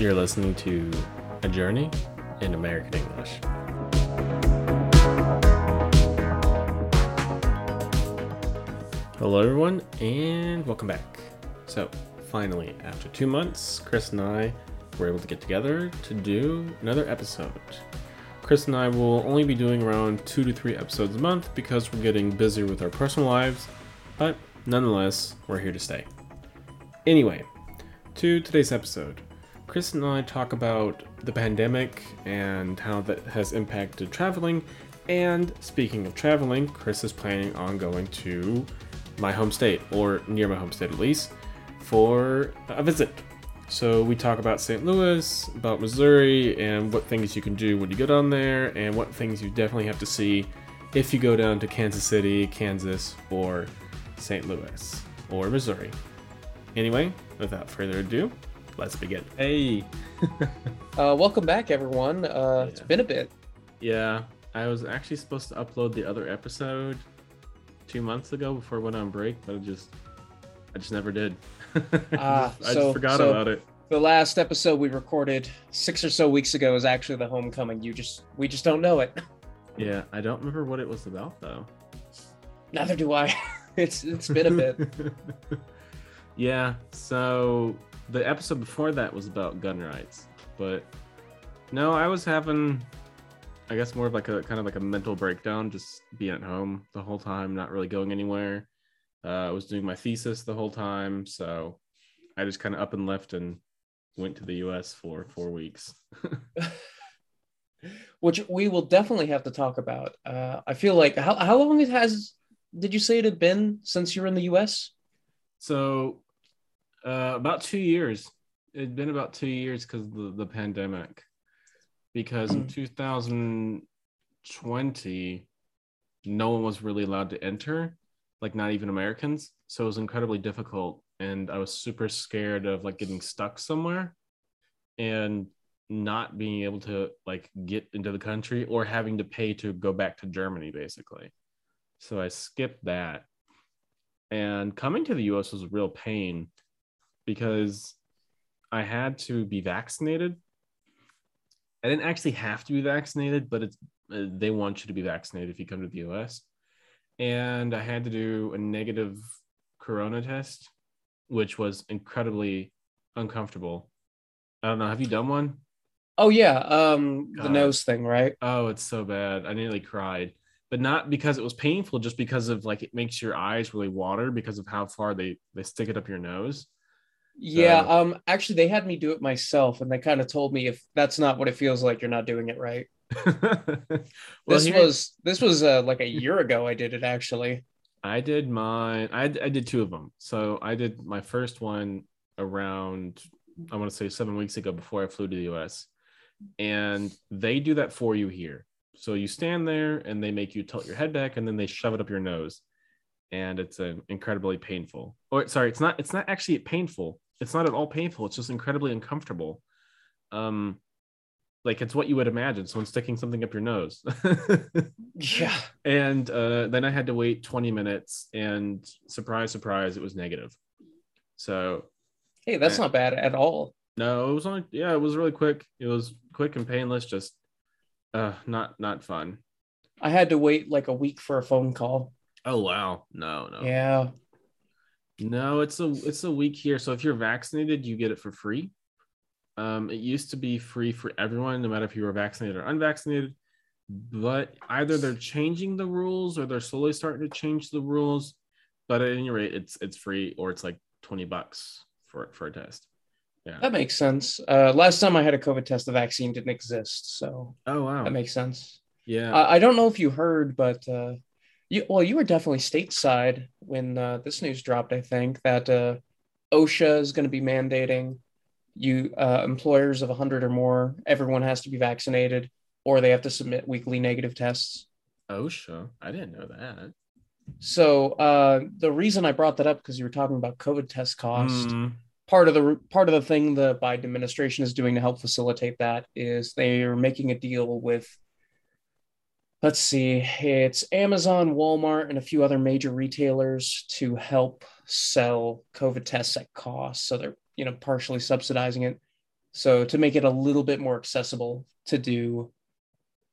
You're listening to A Journey in American English. Hello, everyone, and welcome back. So, finally, after two months, Kris and I were able to get together to do another episode. Kris and I will only be doing around two to three episodes a month because we're getting busier with our personal lives, but nonetheless, we're here to stay. Anyway, to today's episode. Kris and I talk about the pandemic and how that has impacted traveling. And speaking of traveling, Kris is planning on going to my home state, or near my home state at least, for a visit. So we talk about St. Louis, about Missouri, and what things you can do when you go down there, and what things you definitely have to see if you go down to Kansas City, Kansas, or St. Louis, or Missouri. Anyway, without further ado, let's begin. Hey! Uh, welcome back, everyone. Uh, It's Yeah. been a bit. Yeah, I was actually supposed to upload the other episode two months ago before I went on break, but I just, I just never did. Ah, I just so- forgot so- about it. The last episode we recorded six or so weeks ago is actually the homecoming. You just we just don't know it. Yeah, I don't remember what it was about though. Neither do I. it's it's been a bit. yeah, so the episode before that was about gun rights, but no, I was having, I guess, more of like a kind of like a mental breakdown, just being at home the whole time, not really going anywhere. Uh, I was doing my thesis the whole time, so I just kind of up and left and went to the U.S. for four weeks. Which we will definitely have to talk about. Uh, I feel like how how long it has did you say it had been since you were in the US? So, uh, about two years. It'd been about two years because of the, the pandemic. Because in 2020, no one was really allowed to enter, like not even Americans. So it was incredibly difficult, and I was super scared of like getting stuck somewhere, and not being able to like get into the country or having to pay to go back to Germany, basically. So I skipped that and coming to the US was a real pain because I had to be vaccinated. I didn't actually have to be vaccinated, but it's uh, they want you to be vaccinated if you come to the US. And I had to do a negative corona test, which was incredibly uncomfortable. I don't know. Have you done one? Oh yeah, um the God. nose thing, right? Oh, it's so bad. I nearly cried, but not because it was painful, just because of like it makes your eyes really water because of how far they they stick it up your nose. Yeah, Uh, um actually they had me do it myself and they kind of told me if that's not what it feels like, you're not doing it right. well, this here- was this was uh, like a year ago I did it actually. I did mine. I I did two of them. So I did my first one around I want to say seven weeks ago before I flew to the US, and they do that for you here. So you stand there and they make you tilt your head back and then they shove it up your nose, and it's uh, incredibly painful. Or sorry, it's not. It's not actually painful. It's not at all painful. It's just incredibly uncomfortable. Um, like it's what you would imagine someone sticking something up your nose. Yeah. and uh, then I had to wait 20 minutes, and surprise, surprise, it was negative. So Hey, that's Yeah. not bad at all. no, it was only yeah, it was really quick. It was quick and painless. Just uh, not not fun. I had to wait like a week for a phone call. Oh wow, no no Yeah. No. It's a it's a week here. So if you're vaccinated, you get it for free. Um, it used to be free for everyone, no matter if you were vaccinated or unvaccinated. But either they're changing the rules or they're slowly starting to change the rules. But at any rate, it's it's free or it's like 20 bucks for for a test. Yeah. That makes sense. Uh, last time I had a COVID test, the vaccine didn't exist, so Oh wow. that makes sense. yeah. I, I don't know if you heard, but uh, you well, you were definitely stateside when uh, this news dropped. I think that uh, OSHA is going to be mandating you uh, employers of 100 or more, everyone has to be vaccinated, or they have to submit weekly negative tests. OSHA. I didn't know that. So uh, the reason I brought that up because you were talking about COVID test cost. Mm, part of the part of the thing the Biden administration is doing to help facilitate that is they are making a deal with let's see it's Amazon, Walmart and a few other major retailers to help sell COVID tests at cost so they're you know partially subsidizing it So to make it a little bit more accessible to do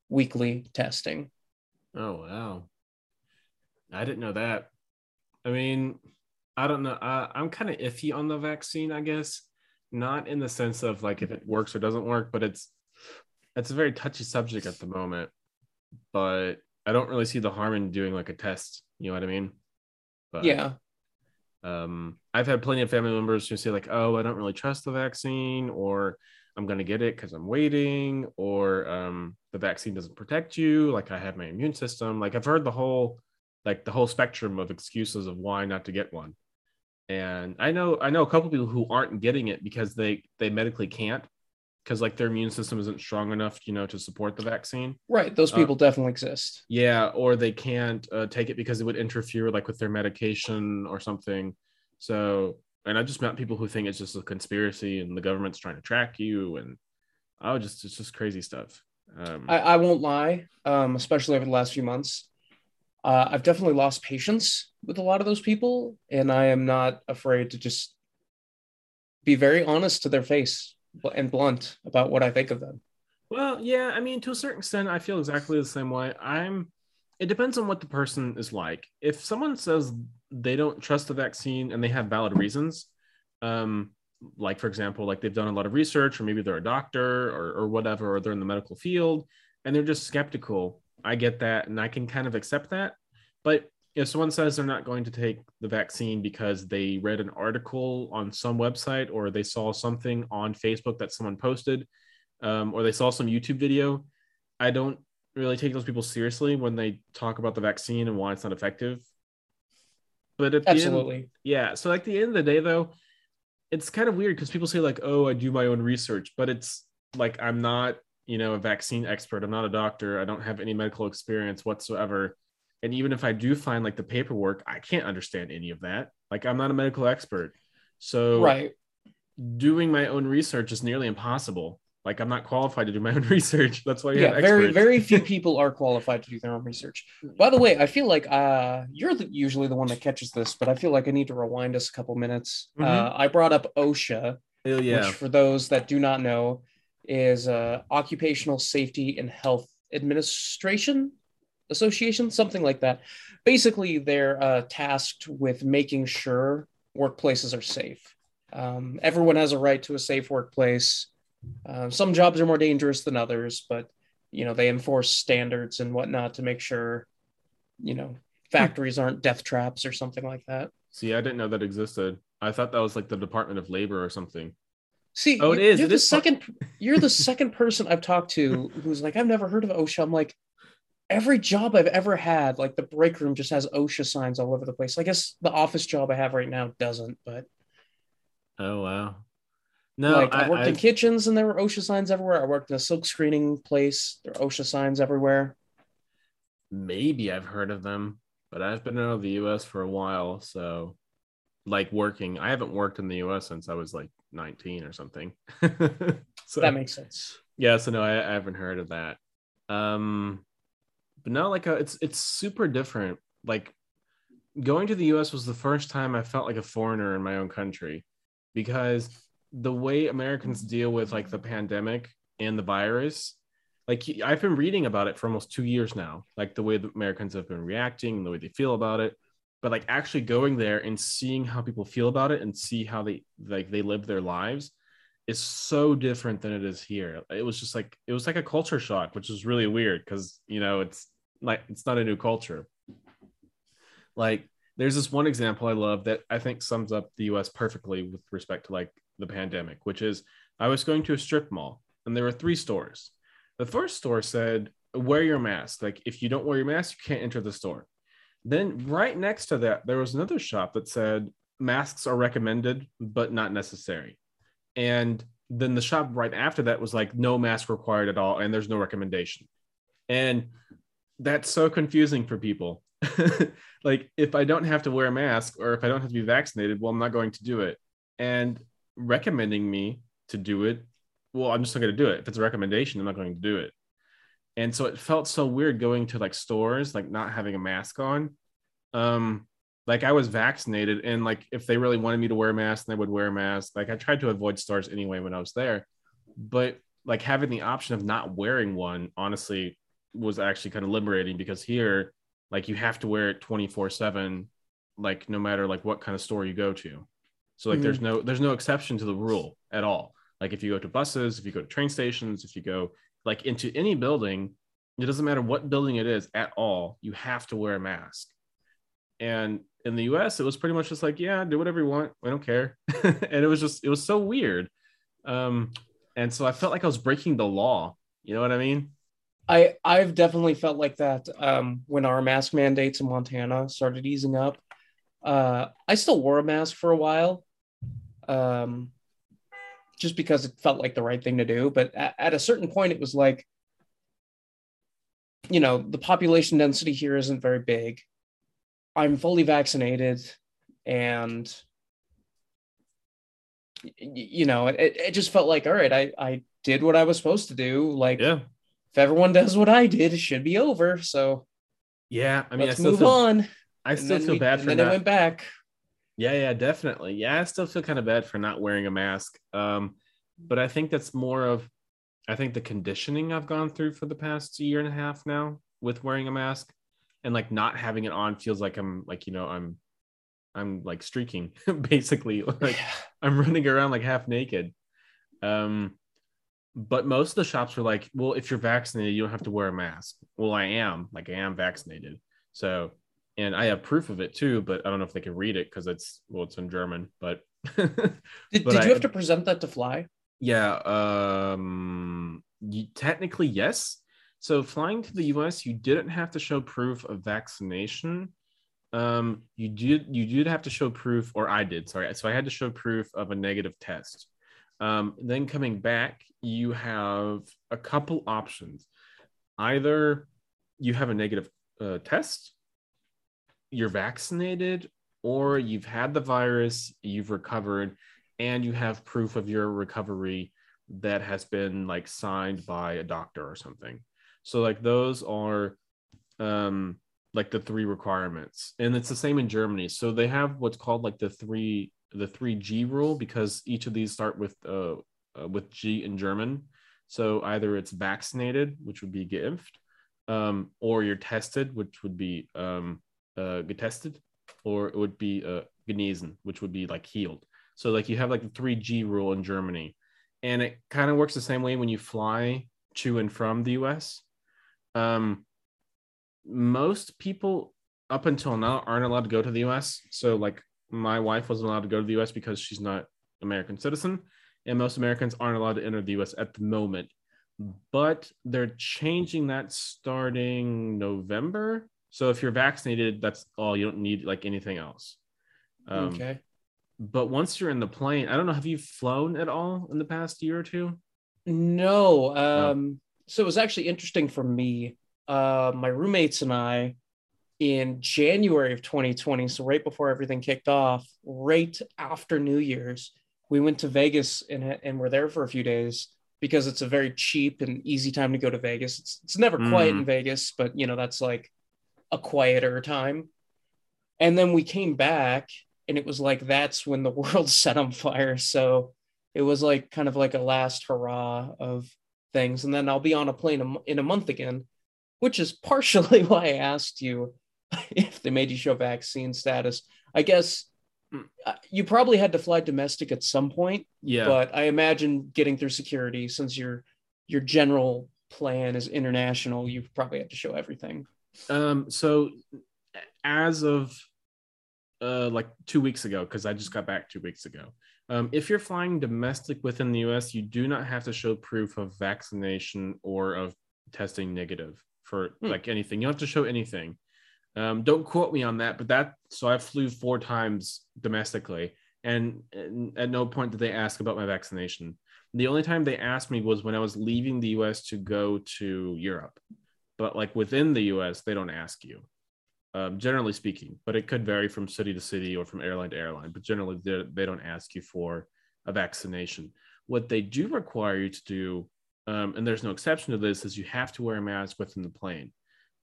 weekly testing. Oh wow. I didn't know that. I mean, I don't know. I, I'm kind of iffy on the vaccine, I guess. Not in the sense of like if it works or doesn't work, but it's it's a very touchy subject at the moment. But I don't really see the harm in doing like a test. You know what I mean? But, yeah. Um, I've had plenty of family members who say like, "Oh, I don't really trust the vaccine," or "I'm going to get it because I'm waiting," or um, "The vaccine doesn't protect you." Like I have my immune system. Like I've heard the whole, like the whole spectrum of excuses of why not to get one and i know i know a couple people who aren't getting it because they they medically can't because like their immune system isn't strong enough you know to support the vaccine. Right those people uh, definitely exist. yeah or they can't uh, take it because it would interfere like with their medication or something. So and I've just met people who think it's just a conspiracy and the government's trying to track you and I oh just it's just crazy stuff. Um, I, I won't lie um, especially over the last few months uh, I've definitely lost patience with a lot of those people, and I am not afraid to just be very honest to their face and blunt about what I think of them. Well, yeah, I mean, to a certain extent, I feel exactly the same way. I'm. It depends on what the person is like. If someone says they don't trust the vaccine and they have valid reasons, um, like for example, like they've done a lot of research, or maybe they're a doctor or, or whatever, or they're in the medical field, and they're just skeptical I get that and I can kind of accept that. But if someone says they're not going to take the vaccine because they read an article on some website or they saw something on Facebook that someone posted um, or they saw some YouTube video, I don't really take those people seriously when they talk about the vaccine and why it's not effective. But at absolutely, end, yeah. So like the end of the day, though, it's kind of weird because people say like, "Oh, I do my own research," but it's like I'm not you know a vaccine expert i'm not a doctor i don't have any medical experience whatsoever and even if i do find like the paperwork i can't understand any of that. Like i'm not a medical expert. So right. doing my own research is nearly impossible. Like i'm not qualified to do my own research. That's why yeah very very few people are qualified to do their own research. By the way i feel like uh you're the, usually the one that catches this but i feel like i need to rewind us a couple minutes. Mm-hmm. uh i brought up osha Hell yeah. which for those that do not know is uh, Occupational Safety and Health Administration Association, something like that. Basically, they're uh, tasked with making sure workplaces are safe. Um, everyone has a right to a safe workplace. Uh, some jobs are more dangerous than others, but you know they enforce standards and whatnot to make sure you know factories aren't death traps or something like that. See, I didn't know that existed. I thought that was like the Department of Labor or something. See, oh, it is. You're it the is second. you're the second person I've talked to who's like, I've never heard of OSHA. I'm like, every job I've ever had, like the break room just has OSHA signs all over the place. I guess the office job I have right now doesn't, but. Oh wow. No, like I, I worked I, in kitchens and there were OSHA signs everywhere. I worked in a silk screening place. There are OSHA signs everywhere. Maybe I've heard of them, but I've been out of the US for a while. So, like working, I haven't worked in the US since I was like 19 or something. so that makes sense. Yeah, so no, I, I haven't heard of that. Um, but no, like a, it's it's super different. Like going to the U.S. was the first time I felt like a foreigner in my own country because the way Americans deal with like the pandemic and the virus, like I've been reading about it for almost two years now, like the way the Americans have been reacting, and the way they feel about it but like actually going there and seeing how people feel about it and see how they like they live their lives is so different than it is here it was just like it was like a culture shock which is really weird because you know it's like it's not a new culture like there's this one example i love that i think sums up the us perfectly with respect to like the pandemic which is i was going to a strip mall and there were three stores the first store said wear your mask like if you don't wear your mask you can't enter the store then right next to that, there was another shop that said masks are recommended, but not necessary. And then the shop right after that was like no mask required at all, and there's no recommendation. And that's so confusing for people. like if I don't have to wear a mask or if I don't have to be vaccinated, well, I'm not going to do it. And recommending me to do it, well, I'm just not going to do it. If it's a recommendation, I'm not going to do it and so it felt so weird going to like stores like not having a mask on um like i was vaccinated and like if they really wanted me to wear a mask they would wear a mask like i tried to avoid stores anyway when i was there but like having the option of not wearing one honestly was actually kind of liberating because here like you have to wear it 24 7 like no matter like what kind of store you go to. So like Mhm. there's no there's no exception to the rule at all. Like if you go to buses if you go to train stations if you go like into any building it doesn't matter what building it is at all you have to wear a mask. And in the us it was pretty much just like yeah do whatever you want i don't care. And it was just it was so weird. Um and so i felt like i was breaking the law you know what i mean I I've definitely felt like that um, when our mask mandates in Montana started easing up. Uh, I still wore a mask for a while, um, just because it felt like the right thing to do. But at, at a certain point, it was like, you know, the population density here isn't very big. I'm fully vaccinated, and you know, it, it just felt like all right. I I did what I was supposed to do. Like yeah if everyone does what I did, it should be over. So yeah i mean let's i still move feel on. i still feel we- bad and for then not it went back. Yeah, yeah, definitely. Yeah, I still feel kind of bad for not wearing a mask. Um, but I think that's more of I think the conditioning I've gone through for the past year and a half now with wearing a mask and like not having it on feels like I'm like, you know, I'm I'm like streaking basically. Like I'm running around like half naked. Um but most of the shops were like, well, if you're vaccinated, you don't have to wear a mask. Well, I am, like I am vaccinated. So and I have proof of it too, but I don't know if they can read it because it's well, it's in German. But Did, But did I- you have to present that to fly? yeah, um, you, technically yes. So flying to the U.S., you didn't have to show proof of vaccination. Um, you did you did have to show proof, or I did. Sorry, so I had to show proof of a negative test. Um, then coming back, you have a couple options. Either you have a negative uh, test, you're vaccinated, or you've had the virus, you've recovered, and you have proof of your recovery that has been like signed by a doctor or something. So like those are um like the three requirements. And it's the same in Germany. So they have what's called like the three the 3G rule because each of these start with uh, uh with G in German. So either it's vaccinated, which would be geimpft, um, or you're tested, which would be um uh getestet, or it would be uh genesen, which would be like healed. So like you have like the 3G rule in Germany. And it kind of works the same way when you fly to and from the US. Um most people up until now aren't allowed to go to the US. So like my wife wasn't allowed to go to the US because she's not American citizen. And most Americans aren't allowed to enter the US at the moment. But they're changing that starting November. So if you're vaccinated, that's all. You don't need like anything else. Um, okay. but once you're in the plane, I don't know, have you flown at all in the past year or two? No. Um, So it was actually interesting for me. Uh, my roommates and I, in January of 2020, so right before everything kicked off, right after New Year's, we went to Vegas and, and were there for a few days because it's a very cheap and easy time to go to Vegas. It's, it's never quiet Mm. in Vegas, but you know, that's like a quieter time. And then we came back and it was like that's when the world set on fire. So it was like kind of like a last hurrah of things. And then I'll be on a plane in a month again, which is partially why I asked you if they made you show vaccine status. I guess Mm. uh, you probably had to fly domestic at some point, Yeah. but I imagine getting through security since your your general plan is international, you probably have to show everything. Um, so as of uh like two weeks ago, because I just got back two weeks ago. Um, if you're flying domestic within the US, you do not have to show proof of vaccination or of testing negative for Hmm. like anything. You don't have to show anything. Um, don't quote me on that, but that so I flew four times domestically, and, and at no point did they ask about my vaccination. The only time they asked me was when I was leaving the US to go to Europe. But like within the US, they don't ask you, um, generally speaking. But it could vary from city to city or from airline to airline. But generally, they don't ask you for a vaccination. What they do require you to do, um, and there's no exception to this, is you have to wear a mask within the plane.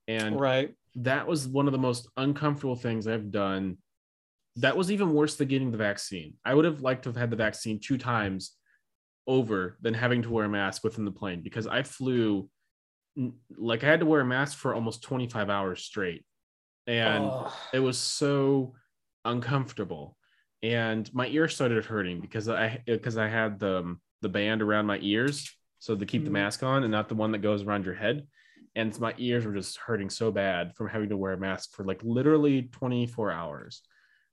And Right. That was one of the most uncomfortable things I've done. That was even worse than getting the vaccine. I would have liked to have had the vaccine two times over than having to wear a mask within the plane because I flew like I had to wear a mask for almost 25 hours straight. And oh. it was so uncomfortable. And my ear started hurting because I because I had the the band around my ears so to keep mm. the mask on and not the one that goes around your head. And my ears were just hurting so bad from having to wear a mask for like literally 24 hours.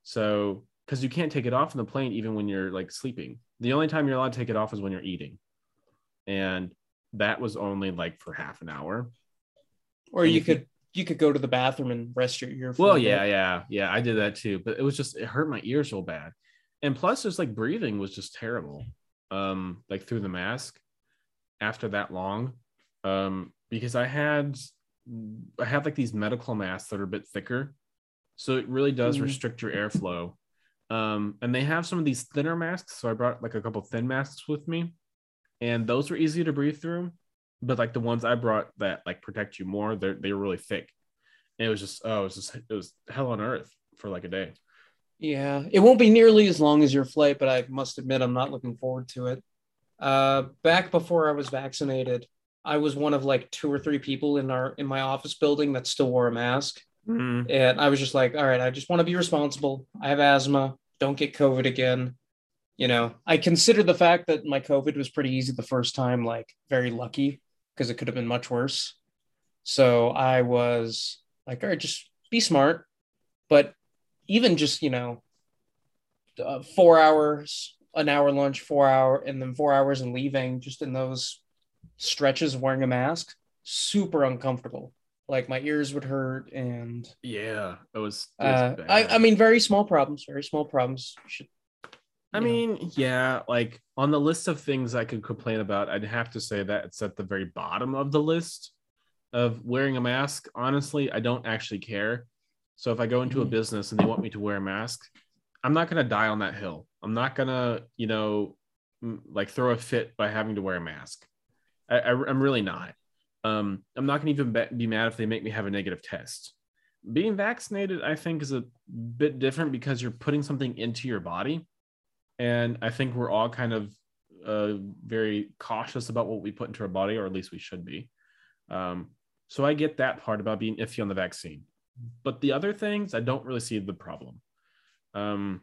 So because you can't take it off in the plane even when you're like sleeping. The only time you're allowed to take it off is when you're eating. And that was only like for half an hour. Or you could you could go to the bathroom and rest your ear. Well, yeah, yeah, yeah. I did that too, but it was just it hurt my ears so bad, and plus, just like breathing was just terrible. Um, like through the mask after that long, um, because I had I have like these medical masks that are a bit thicker, so it really does mm. restrict your airflow. Um, and they have some of these thinner masks, so I brought like a couple thin masks with me, and those were easy to breathe through. But like the ones I brought that like protect you more, they're they were really thick. And it was just oh, it was just it was hell on earth for like a day. Yeah, it won't be nearly as long as your flight, but I must admit I'm not looking forward to it. Uh, back before I was vaccinated, I was one of like two or three people in our in my office building that still wore a mask, mm-hmm. and I was just like, all right, I just want to be responsible. I have asthma. Don't get COVID again you know, I consider the fact that my COVID was pretty easy the first time, like very lucky because it could have been much worse. So I was like, all right, just be smart. But even just, you know, uh, four hours, an hour lunch, four hour, and then four hours and leaving just in those stretches wearing a mask, super uncomfortable. Like my ears would hurt and yeah, it was. It was uh, I, I mean, very small problems, very small problems. Should I mean, yeah, like on the list of things I could complain about, I'd have to say that it's at the very bottom of the list of wearing a mask. Honestly, I don't actually care. So if I go into a mm-hmm. business and they want me to wear a mask, I'm not going to die on that hill. I'm not going to, you know, like throw a fit by having to wear a mask. I, I, am really not. Um, I'm not going to even be mad if they make me have a negative test. Being vaccinated, I think, is a bit different because you're putting something into your body and I think we're all kind of uh, very cautious about what we put into our body, or at least we should be. Um, so I get that part about being iffy on the vaccine, but the other things I don't really see the problem. Um,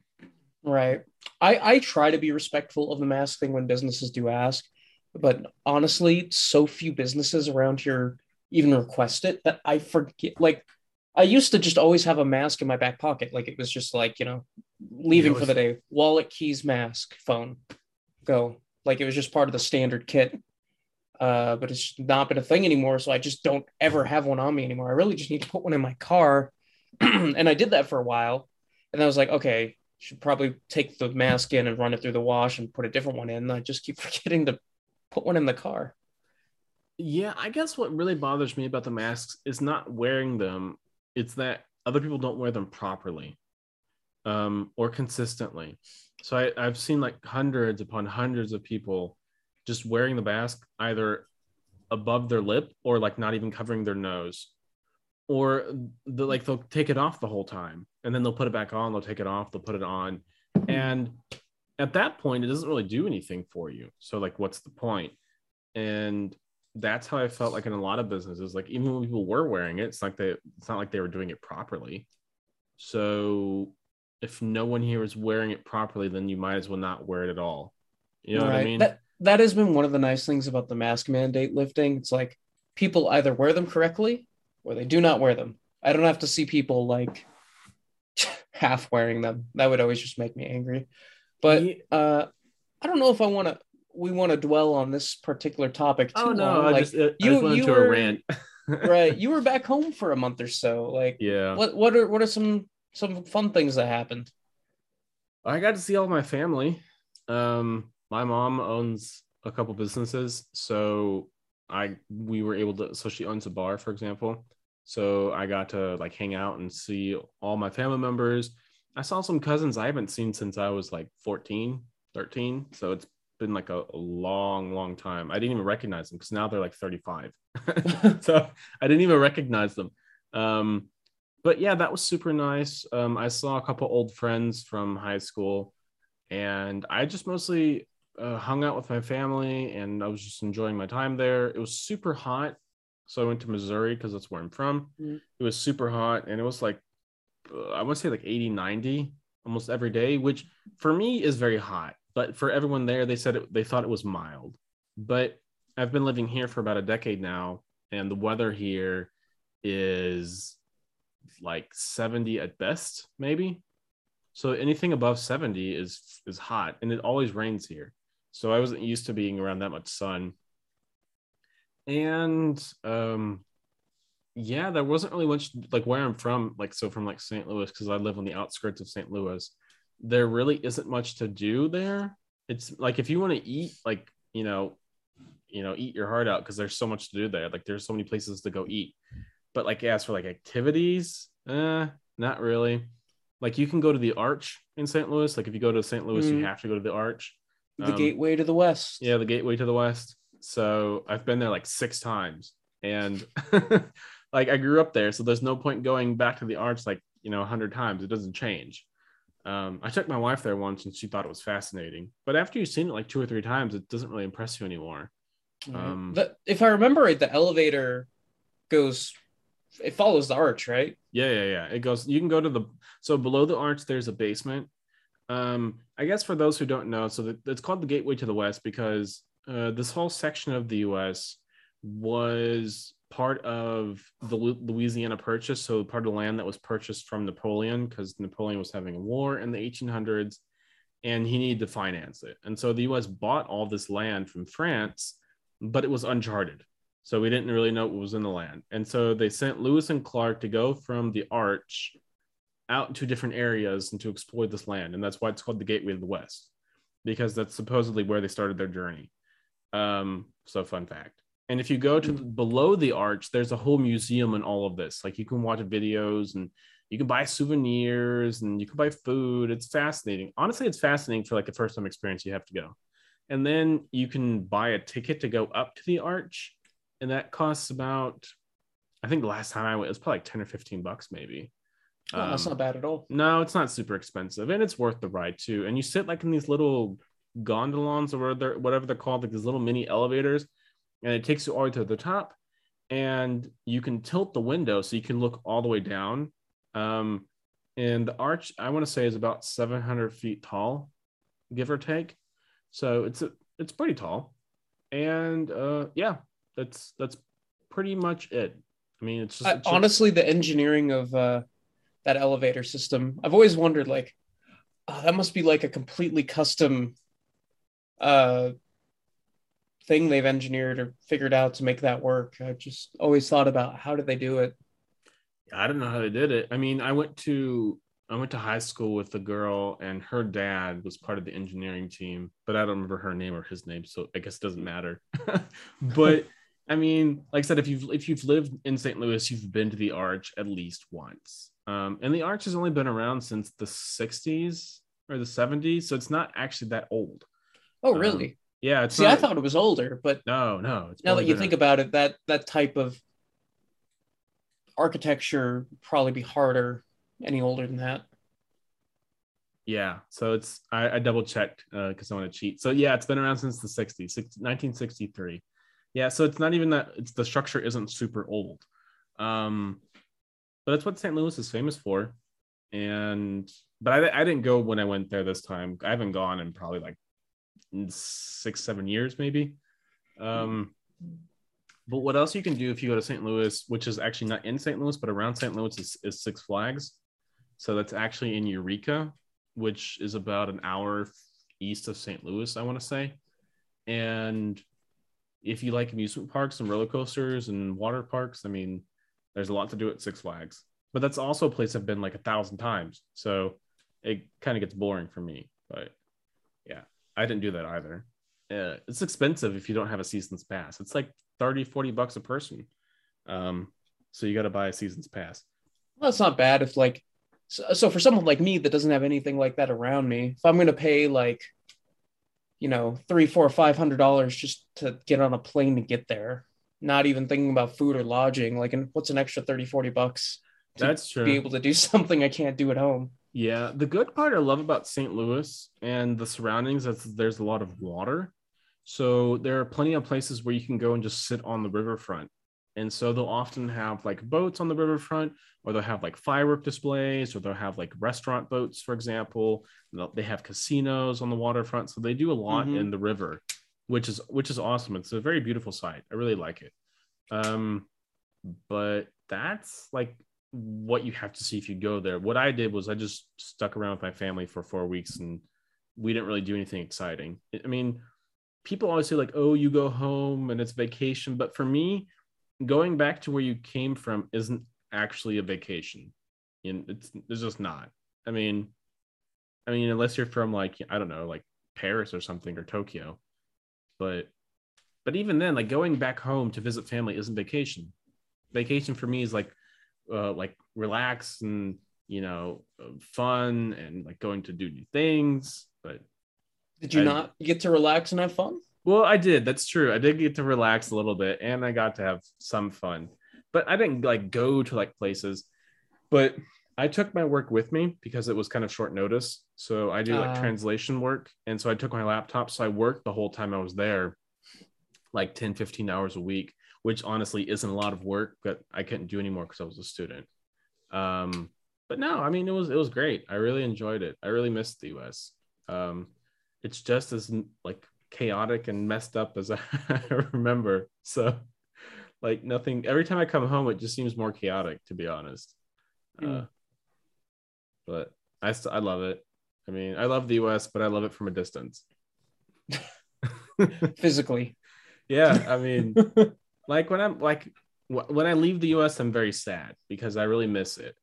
right. I I try to be respectful of the mask thing when businesses do ask, but honestly, so few businesses around here even request it that I forget. Like I used to just always have a mask in my back pocket. Like it was just like, you know, leaving was... for the day, wallet, keys, mask, phone, go. Like it was just part of the standard kit. Uh, but it's not been a thing anymore. So I just don't ever have one on me anymore. I really just need to put one in my car. and I did that for a while. And I was like, okay, should probably take the mask in and run it through the wash and put a different one in. I just keep forgetting to put one in the car. Yeah, I guess what really bothers me about the masks is not wearing them it's that other people don't wear them properly um, or consistently. So I, I've seen like hundreds upon hundreds of people just wearing the mask either above their lip or like not even covering their nose or the, like they'll take it off the whole time and then they'll put it back on they'll take it off they'll put it on and at that point it doesn't really do anything for you so like what's the point and that's how I felt like in a lot of businesses. Like even when people were wearing it, it's like they it's not like they were doing it properly. So if no one here is wearing it properly, then you might as well not wear it at all. You know right. what I mean? That that has been one of the nice things about the mask mandate lifting. It's like people either wear them correctly or they do not wear them. I don't have to see people like half wearing them. That would always just make me angry. But uh I don't know if I want to we want to dwell on this particular topic too oh, no, long. I like, just, I you, just went you into were, a rant. right. You were back home for a month or so. Like yeah. What what are what are some some fun things that happened? I got to see all my family. Um my mom owns a couple businesses, so I we were able to so she owns a bar, for example. So I got to like hang out and see all my family members. I saw some cousins I haven't seen since I was like 14, 13. So it's been like a, a long, long time. I didn't even recognize them because now they're like 35. so I didn't even recognize them. Um, but yeah, that was super nice. Um, I saw a couple old friends from high school, and I just mostly uh, hung out with my family and I was just enjoying my time there. It was super hot. So I went to Missouri because that's where I'm from. Mhm. It was super hot and it was like, I want to say like 80, 90 almost every day, which for me is very hot. But for everyone there, they said it, they thought it was mild. But I've been living here for about a decade now, and the weather here is like 70 at best, maybe. So anything above 70 is is hot, and it always rains here. So I wasn't used to being around that much sun. And um yeah, there wasn't really much like where I'm from, like so from like St. Louis, because I live on the outskirts of St. Louis. There really isn't much to do there. It's like if you want to eat, like you know, you know, eat your heart out because there's so much to do there. Like there's so many places to go eat. But like as for like activities, eh, not really. Like you can go to the Arch in St. Louis. Like if you go to St. Louis, you Mhm. have to go to the Arch. The Um, gateway to the west. Yeah, the gateway to the west. So I've been there like six times, and like I grew up there, so there's no point going back to the arch like you know a hundred times. It doesn't change. Um, I took my wife there once, and she thought it was fascinating. But after you've seen it like two or three times, it doesn't really impress you anymore. Right. Um, The- if I remember right, the elevator goes, it follows the arch, right? Yeah, yeah, yeah. It goes. You can go to the so below the arch. There's a basement. Um, I guess for those who don't know, so that it's called the Gateway to the West because uh, this whole section of the U.S. was part of the Louisiana Purchase, so part of the land that was purchased from Napoleon because Napoleon was having a war in the 1800s, and he needed to finance it, and so the U.S. bought all this land from France, but it was uncharted. So we didn't really know what was in the land. And so they sent Lewis and Clark to go from the arch out to different areas and to explore this land. And that's why it's called the Gateway to the West, because that's supposedly where they started their journey. Um, so fun fact. And if you go to the, below the arch, there's a whole museum and all of this. Like you can watch videos and you can buy souvenirs and you can buy food. It's fascinating. Honestly, it's fascinating for like a first time experience. You have to go. And then you can buy a ticket to go up to the arch and that costs about i think the last time i went it was probably like 10 or 15 bucks maybe Oh, that's Um, not bad at all. no it's not super expensive and it's worth the ride too and you sit like in these little gondolons or whatever they're, whatever they're called like these little mini elevators and it takes you all the way to the top and you can tilt the window so you can look all the way down. Um and the arch i want to say is about 700 feet tall give or take. So it's a, it's pretty tall. And uh yeah that's that's pretty much it. I mean it's just, it's honestly, the engineering of uh, that elevator system, I've always wondered, like, oh, that must be like a completely custom uh, thing they've engineered or figured out to make that work. I just always thought about how did they do it. I don't know how they did it. I mean, I went to I went to high school with a girl, and her dad was part of the engineering team, but I don't remember her name or his name, so I guess it doesn't matter. but I mean, like I said, if you've if you've lived in St. Louis, you've been to the Arch at least once. Um, and the Arch has only been around since the '60s or the '70s, so it's not actually that old. Oh, Um, really? Yeah, it's See, not, I thought it was older, but no, no. It's now that you think a- about it, that that type of architecture probably be harder any older than that. Yeah, so it's I, I double checked because I want to cheat. So yeah, it's been around since the 60s, six- 1963. Yeah, so it's not even that it's the structure isn't super old. Um, but that's what St. Louis is famous for. And but I, I didn't go when I went there this time. I haven't gone in probably like six, seven years, maybe. Um, but what else you can do if you go to St. Louis, which is actually not in St. Louis, but around St. Louis is, is Six Flags. So that's actually in Eureka, which is about an hour east of St. Louis, I want to say. And if you like amusement parks and roller coasters and water parks, I mean, there's a lot to do at Six Flags. But that's also a place I've been like a thousand times. So it kind of gets boring for me. But I didn't do that either. Uh, it's expensive if you don't have a season's pass. It's like 30, 40 bucks a person. Um, so you got to buy a season's pass. Well, that's not bad if like so, so for someone like me that doesn't have anything like that around me, if I'm gonna pay like you know three, four, five hundred dollars just to get on a plane to get there, not even thinking about food or lodging, like and what's an extra 30, 40 bucks to That's true. be able to do something I can't do at home. Yeah, the good part I love about St. Louis and the surroundings is there's a lot of water. So there are plenty of places where you can go and just sit on the riverfront. And so they'll often have like boats on the riverfront, or they'll have like firework displays, or they'll have like restaurant boats, for example. They'll- have casinos on the waterfront. So they do a lot Mhm. in the river, which is which is awesome. It's a very beautiful site. I really like it. Um, but that's like what you have to see if you go there. What I did was I just stuck around with my family for four weeks and we didn't really do anything exciting. I mean, people always say, like, oh, you go home and it's vacation. But for me, going back to where you came from isn't actually a vacation. And it's, it's just not. I mean, I mean, unless you're from like, I don't know, like Paris or something or Tokyo. But but even then, like going back home to visit family isn't vacation. Vacation for me is like uh, like relax and you know uh, fun and like going to do new things but Did you I- not get to relax and have fun? well i did. That's true. I did get to relax a little bit and i got to have some fun but i didn't like go to like places. But i took my work with me because it was kind of short notice. So i do like Ah. translation work. And so i took my laptop. So i worked the whole time i was there like 10 15 hours a week which honestly isn't a lot of work but i couldn't do anymore because i was a student. Um but no i mean it was it was great. I really enjoyed it. I really missed the us um it's just as like chaotic and messed up as i remember. So like nothing every time i come home it just seems more chaotic to be honest. Uh, Mm. but i st- i love it. I mean i love the us but i love it from a distance. Physically. yeah i mean like when i'm like wh- when i leave the us i'm very sad because i really miss it.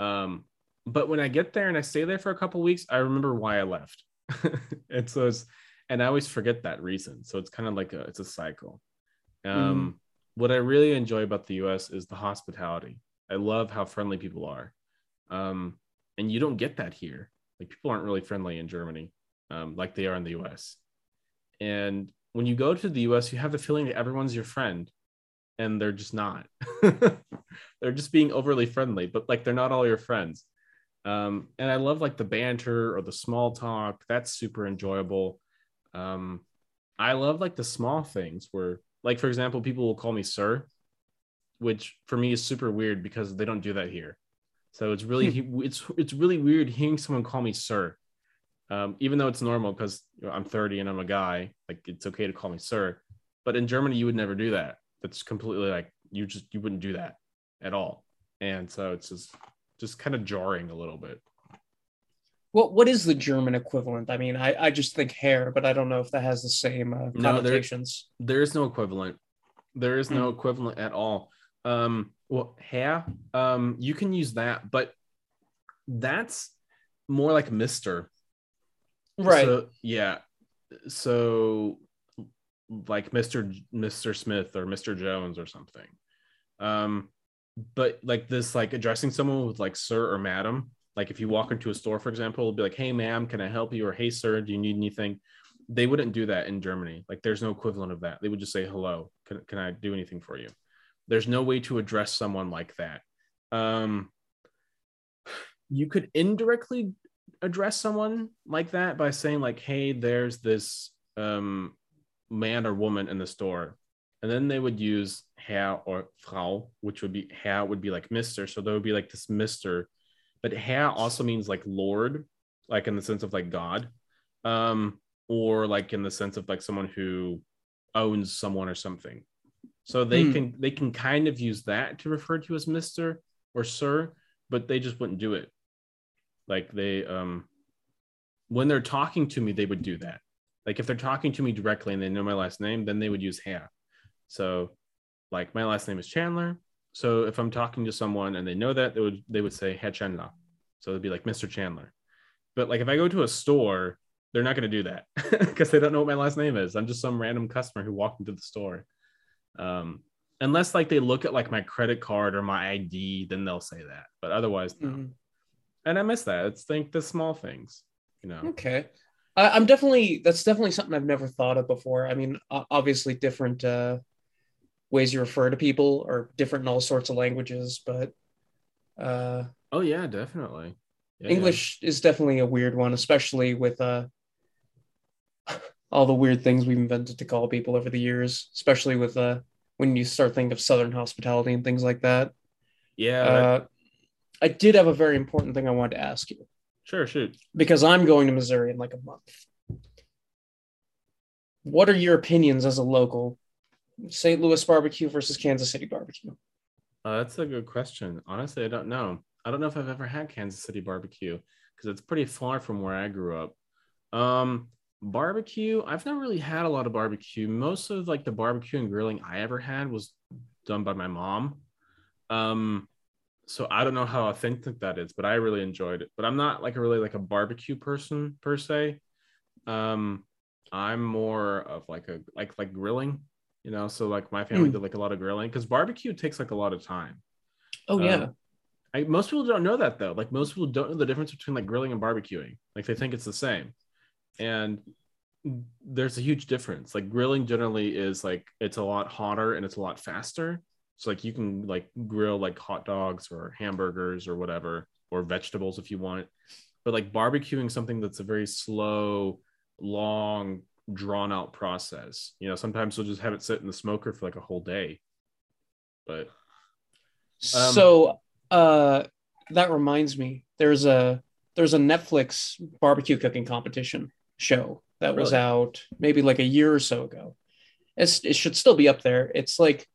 Um but when i get there and i stay there for a couple weeks i remember why i left. And so it's and i always forget that reason. So it's kind of like a it's a cycle. Um what i really enjoy about the us is the hospitality. I love how friendly people are. Um and you don't get that here. Like people aren't really friendly in germany um like they are in the us and when you go to the US, you have the feeling that everyone's your friend, and they're just not. they're just being overly friendly, but like they're not all your friends. Um, and I love like the banter or the small talk. That's super enjoyable. Um, I love like the small things where, like, for example, people will call me sir, which for me is super weird because they don't do that here. So it's really it's it's really weird hearing someone call me sir um, even though it's normal because you know, I'm 30 and I'm a guy, like it's okay to call me sir. But in Germany, you would never do that. That's completely like you just you wouldn't do that at all. And so it's just just kind of jarring a little bit. What what is the German equivalent? I mean, I, I just think Herr, but I don't know if that has the same uh, there- There is no equivalent. There is no equivalent at all. Um, well, Herr, um, you can use that, but that's more like Mister. right. So, yeah. So like Mr. Mr. Smith or Mr. Jones or something. Um but like this like addressing someone with like sir or madam, like if you walk into a store for example, it'll be like, "Hey ma'am, can I help you?" or "Hey sir, do you need anything?" They wouldn't do that in Germany. Like there's no equivalent of that. They would just say, "Hello, can can I do anything for you?" There's no way to address someone like that. Um you could indirectly address someone like that by saying like hey there's this um man or woman in the store. And then they would use herr or frau which would be herr would be like mr so there would be like this mr but herr also means like lord like in the sense of like god um or like in the sense of like someone who owns someone or something. So they Hmm. can they can kind of use that to refer to as mr or sir but they just wouldn't do it. Like they um when they're talking to me they would do that like if they're talking to me directly and they know my last name then they would use herr so like my last name is chandler so if i'm talking to someone and they know that they would they would say herr chandler so it'd be like mr chandler but like if i go to a store they're not going to do that because they don't know what my last name is i'm just some random customer who walked into the store um unless like they look at like my credit card or my id then they'll say that but otherwise no Mhm. and I miss that. It's think the small things, you know. Okay. I, I'm definitely that's definitely something I've never thought of before. I mean, obviously different uh, ways you refer to people are different in all sorts of languages, but uh, Oh yeah, definitely. Yeah, English is definitely a weird one, especially with uh all the weird things we've invented to call people over the years, especially with uh when you start thinking of Southern hospitality and things like that. Yeah. yeah Uh, I did have a very important thing I wanted to ask you sure. Shoot. because I'm going to Missouri in like a month. What are your opinions as a local? St. Louis barbecue versus Kansas City barbecue. Uh, that's a good question. Honestly, I don't know. I don't know if I've ever had Kansas City barbecue because it's pretty far from where I grew up. Um, barbecue, I've never really had a lot of barbecue. Most of like the barbecue and grilling I ever had was done by my mom. Um, so I don't know how authentic that is, but I really enjoyed it. But I'm not like a really like a barbecue person per se. Um, I'm more of like a like like grilling, you know. So like my family Mm. did like a lot of grilling because barbecue takes like a lot of time. Oh yeah. Um, I, most people don't know that though. Like most people don't know the difference between like grilling and barbecuing. Like they think it's the same, and there's a huge difference. Like grilling generally is like it's a lot hotter and it's a lot faster. So like you can like grill like hot dogs or hamburgers or whatever or vegetables if you want. But like barbecuing something that's a very slow, long, drawn out process. You know, sometimes you'll just have it sit in the smoker for like a whole day. But um, so uh that reminds me there's a there's a netflix barbecue cooking competition show that was out maybe like a year or so ago it's, it should still be up there it's like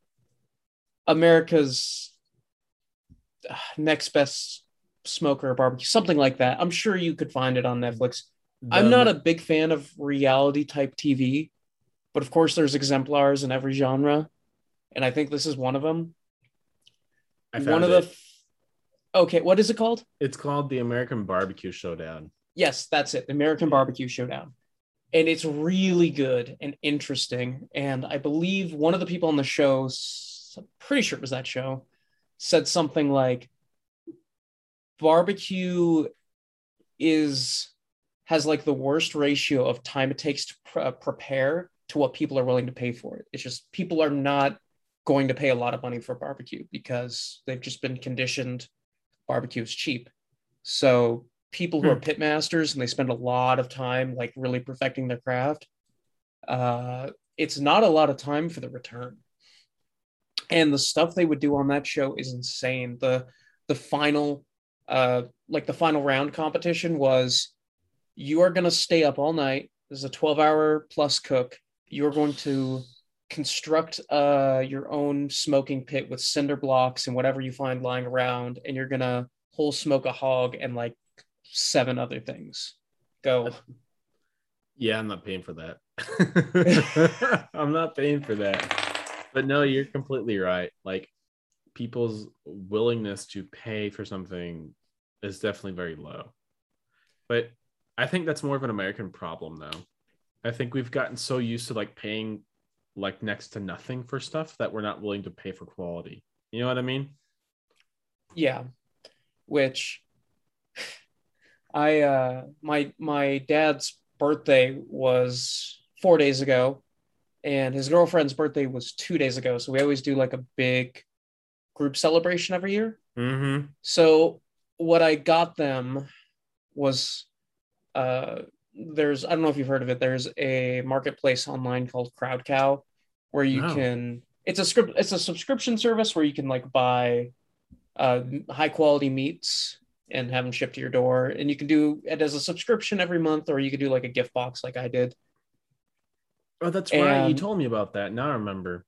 america's uh, next best smoker barbecue something like that. I'm sure you could find it on netflix. I'm not a big fan of reality type tv but of course there's exemplars in every genre and i think this is one of them. I one of it. the okay what is it called? It's called the American Barbecue Showdown. yes that's it the american barbecue showdown. And it's really good and interesting and i believe one of the people on the show s- i'm pretty sure it was that show. Said something like barbecue is has like the worst ratio of time it takes to pr- uh, prepare to what people are willing to pay for it. It's just people are not going to pay a lot of money for barbecue because they've just been conditioned barbecue is cheap. So people who are pit masters and they spend a lot of time like really perfecting their craft uh it's not a lot of time for the return and the stuff they would do on that show is insane. The the final uh like the final round competition was you are going to stay up all night. Is a 12 hour plus cook. You're going to construct uh your own smoking pit with cinder blocks and whatever you find lying around and you're going to whole smoke a hog and like seven other things. Go. Yeah, I'm not paying for that. I'm not paying for that. But no, you're completely right. Like people's willingness to pay for something is definitely very low. But I think that's more of an American problem though. I think we've gotten so used to like paying like next to nothing for stuff that we're not willing to pay for quality. You know what I mean? yeah which i uh my my dad's birthday was four days ago and his girlfriend's birthday was two days ago so we always do like a big group celebration every year Mm-hmm. so what i got them was uh there's i don't know if you've heard of it there's a marketplace online called crowd cow where you No. can it's a script it's a subscription service where you can like buy uh high quality meats and have them shipped to your door and you can do it as a subscription every month or you can do like a gift box like i did Oh, that's right. You told me about that. Now I remember.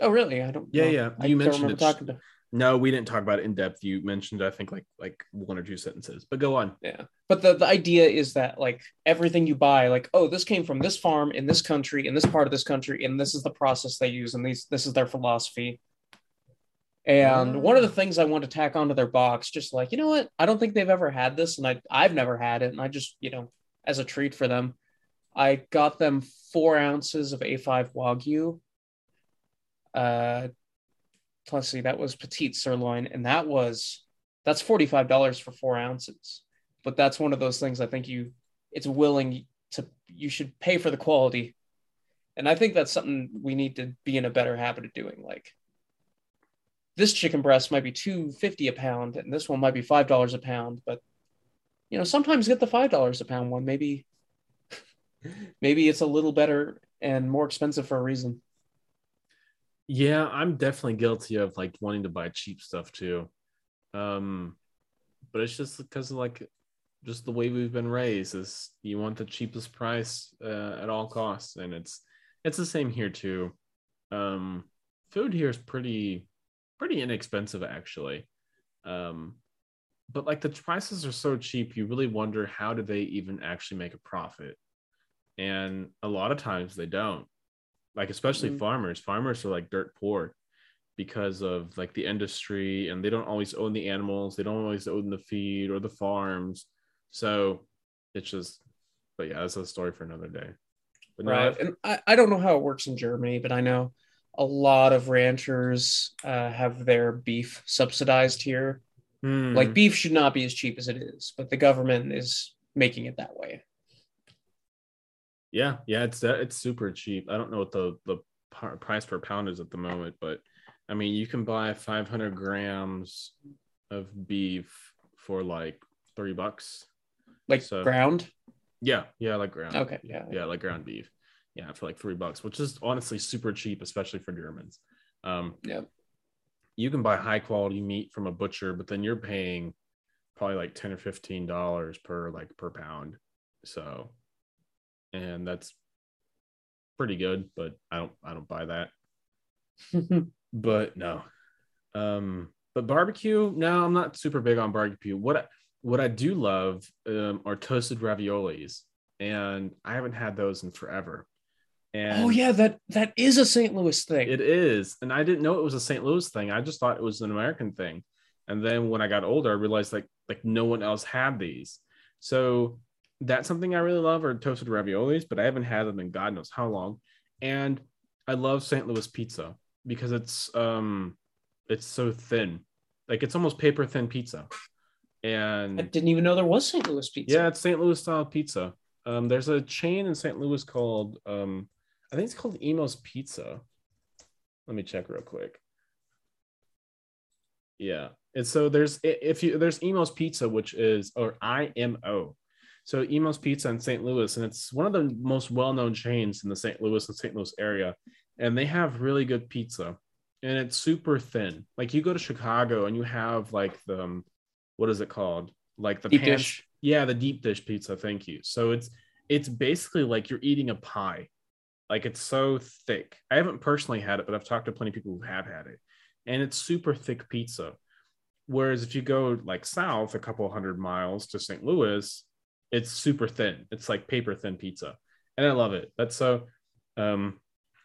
oh really i don't Yeah, know. yeah. You don't mentioned it. talking to No, we didn't talk about it in depth. You mentioned, I think, like like one or two sentences. But go on. Yeah. But the, the idea is that like everything you buy, like, oh, this came from this farm in this country, in this part of this country, and this is the process they use, and these this is their philosophy. And one of the things I want to tack onto their box, just like, you know what? I don't think they've ever had this, and I I've never had it, and I just, you know, as a treat for them, I got them four ounces of A5 Wagyu. Uh let's see, that was petite sirloin, and that was that's $45 for four ounces but that's one of those things I think you it's willing to you should pay for the quality. And I think that's something we need to be in a better habit of doing. Like this chicken breast might be two fifty a pound, and this one might be five dollars a pound, but you know, sometimes get the five dollars a pound one. Maybe, maybe it's a little better and more expensive for a reason. Yeah, I'm definitely guilty of like wanting to buy cheap stuff too. Um, but it's just because of like just the way we've been raised is you want the cheapest price uh, at all costs, and it's it's the same here too. Um, food here is pretty pretty inexpensive actually. Um, but like the prices are so cheap, you really wonder how do they even actually make a profit? And a lot of times they don't. Like especially mm-hmm. farmers. Farmers are like dirt poor because of like the industry and they don't always own the animals, they don't always own the feed or the farms. So it's just but yeah, that's a story for another day. But right. No, and I, I don't know how it works in Germany, but I know a lot of ranchers uh, have their beef subsidized here. Mm. Like beef should not be as cheap as it is, but the government is making it that way. Yeah, yeah, it's it's super cheap. I don't know what the the price per pound is at the moment, but I mean, you can buy 500 grams of beef for like three bucks. Like so, ground? Yeah, yeah, like ground. Okay, yeah, yeah, like ground beef yeah, for like three bucks, which is honestly super cheap, especially for Germans. Um, yeah, you can buy high quality meat from a butcher, but then you're paying probably like ten or fifteen dollars per like per pound. So, and that's pretty good, but I don't I don't buy that. but no, um, but barbecue. No, I'm not super big on barbecue. What I, what I do love um, are toasted raviolis, and I haven't had those in forever. And oh yeah, that that is a St. Louis thing. It is, and I didn't know it was a St. Louis thing. I just thought it was an American thing. And then when I got older, I realized like like no one else had these. So that's something I really love are toasted raviolis, but I haven't had them in God knows how long. And I love St. Louis pizza because it's um it's so thin. Like it's almost paper thin pizza. And I didn't even know there was St. Louis pizza. Yeah, it's St. Louis style pizza. Um, there's a chain in St. Louis called um, I think it's called Imo's Pizza. Let me check real quick. Yeah. And so there's if you there's Imo's Pizza, which is or IMO. So Imo's Pizza in St. Louis, and it's one of the most well-known chains in the St. Louis and St. Louis area. And they have really good pizza. And it's super thin. Like you go to Chicago and you have like the um, what is it called? Like the deep pan- dish. Yeah, the deep dish pizza. Thank you. So it's it's basically like you're eating a pie like it's so thick. I haven't personally had it, but I've talked to plenty of people who have had it. And it's super thick pizza. Whereas if you go like south a couple hundred miles to St. Louis, it's super thin. It's like paper thin pizza. And I love it. That's so um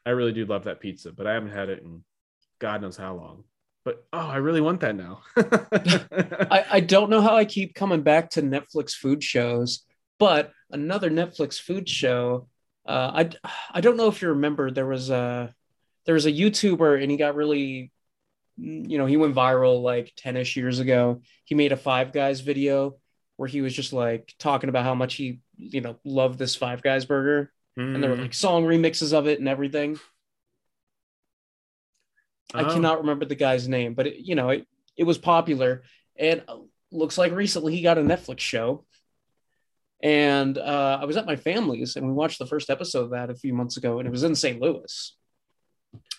I really do love that pizza, but I haven't had it in God knows how long. But oh, I really want that now. I, I don't know how I keep coming back to Netflix food shows, but another Netflix food show uh, I I don't know if you remember there was a there was a YouTuber and he got really you know he went viral like 10ish years ago. He made a Five Guys video where he was just like talking about how much he you know loved this Five Guys burger mm. and there were like song remixes of it and everything. Oh. I cannot remember the guy's name, but it, you know it it was popular and uh, looks like recently he got a Netflix show and uh, I was at my family's and we watched the first episode of that a few months ago, and it was in St. Louis.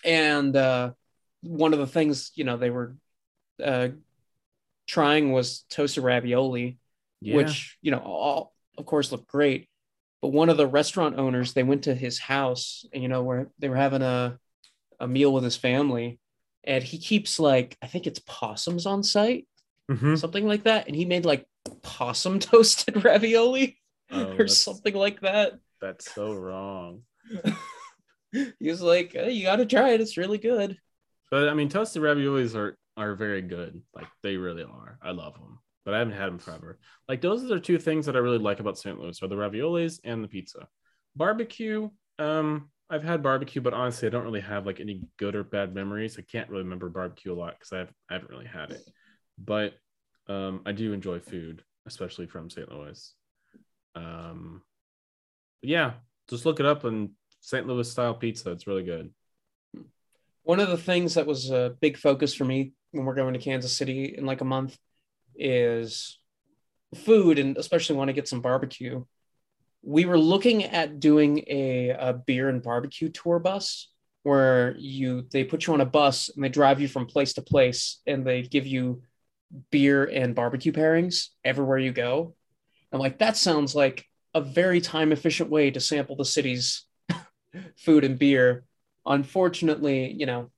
And uh, one of the things, you know, they were uh, trying was toasted ravioli, yeah. which, you know, all, of course looked great. But one of the restaurant owners, they went to his house, and, you know, where they were having a, a meal with his family. And he keeps like, I think it's possums on site, mm-hmm. something like that. And he made like possum toasted ravioli oh, or something like that. That's so wrong. he was like, hey, "You got to try it. It's really good." But I mean, toasted raviolis are are very good. Like they really are. I love them, but I haven't had them forever. Like those are the two things that I really like about St. Louis: are the raviolis and the pizza. Barbecue. Um, I've had barbecue, but honestly, I don't really have like any good or bad memories. I can't really remember barbecue a lot because I, I haven't really had it. But um, I do enjoy food, especially from St. Louis. Um, yeah, just look it up and St. Louis style pizza. It's really good. One of the things that was a big focus for me when we're going to Kansas City in like a month is food and especially want to get some barbecue, we were looking at doing a, a beer and barbecue tour bus where you they put you on a bus and they drive you from place to place and they give you beer and barbecue pairings everywhere you go. And like that sounds like a very time efficient way to sample the city's food and beer. Unfortunately, you know,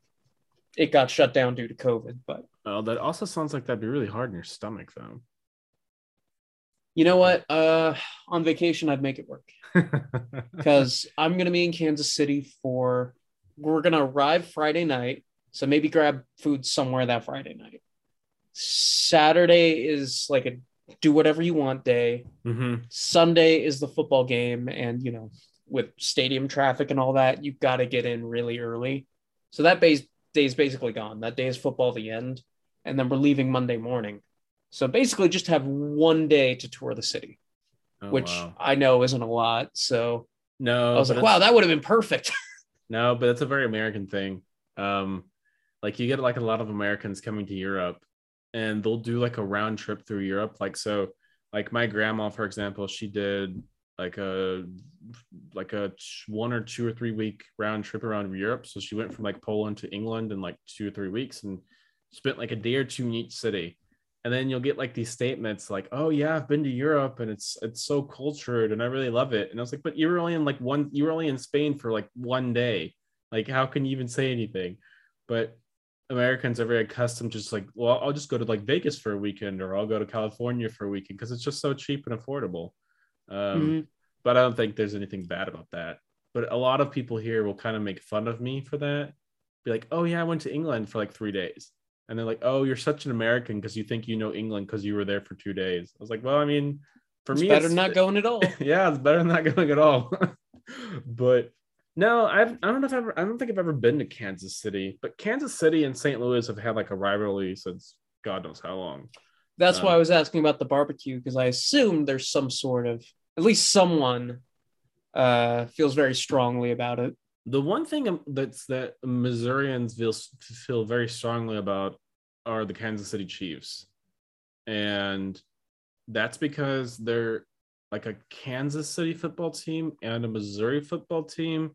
it got shut down due to COVID, but Oh, that also sounds like that'd be really hard in your stomach, though. you know what? Uh on vacation I'd make it work. because I'm going to be in Kansas City for, we're going to arrive Friday night. So maybe grab food somewhere that Friday night. Saturday is like a do whatever you want day. hmm Sunday is the football game. And, you know, with stadium traffic and all that, you've got to get in really early. So that base, day is basically gone. That day is football the end. And then we're leaving Monday morning. So basically, just have one day to tour the city, Oh, which wow. I know isn't a lot. So no, I was like, wow, that would have been perfect. No, but it's a very American thing. Um, like you get like a lot of Americans coming to Europe, and they'll do like a round trip through Europe. Like so, like my grandma, for example, she did like a like a one or two or three week round trip around Europe. So she went from like Poland to England in like two or three weeks, and spent like a day or two in each city. And then you'll get like these statements like, "Oh yeah, I've been to Europe and it's it's so cultured and I really love it." And I was like, "But you were only in like one, you were only in Spain for like one day. Like, how can you even say anything?" But Americans are very accustomed to just like, well, I'll just go to like Vegas for a weekend or I'll go to California for a weekend because it's just so cheap and affordable. Um, Mhm. But I don't think there's anything bad about that. But a lot of people here will kind of make fun of me for that. Be like, oh, yeah, I went to England for like three days. And they're like, oh, you're such an American because you think you know England because you were there for two days. I was like, well, I mean, for me it's me, better it's not going at all. yeah, it's better than not going at all. but no, I've I don't know if I've ever I don't think I've ever been to Kansas City, but Kansas City and St. Louis have had like a rivalry since God knows how long. That's why Um, I was asking about the barbecue because I assume there's some sort of at least someone uh feels very strongly about it. The one thing that's that Missourians feel feel very strongly about are the Kansas City Chiefs, and that's because they're like a Kansas City football team and a Missouri football team,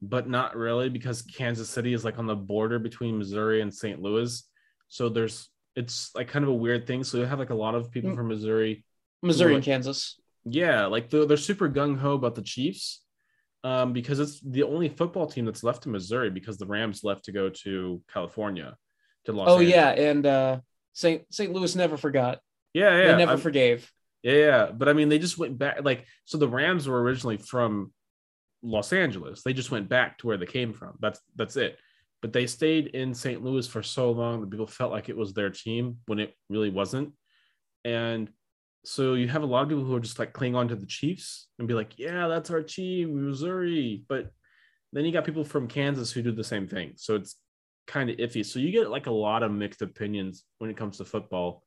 but not really because Kansas City is like on the border between Missouri and St. Louis. So there's it's like kind of a weird thing. So you have like a lot of people Mm. from Missouri Missouri Right. and Kansas. yeah, like they're, they're super gung ho about the Chiefs um, because it's the only football team that's left in Missouri because the Rams left to go to California, to Los Oh Angeles. yeah, and uh St. St. Louis never forgot. yeah, yeah, they never I'm- forgave. yeah, yeah. But I mean, they just went back. Like, so the Rams were originally from Los Angeles. They just went back to where they came from. That's that's it. But they stayed in St. Louis for so long that people felt like it was their team when it really wasn't. And so you have a lot of people who are just like cling on to the Chiefs and be like, "Yeah, that's our team, Missouri." But then you got people from Kansas who do the same thing. So it's kind of iffy. So you get like a lot of mixed opinions when it comes to football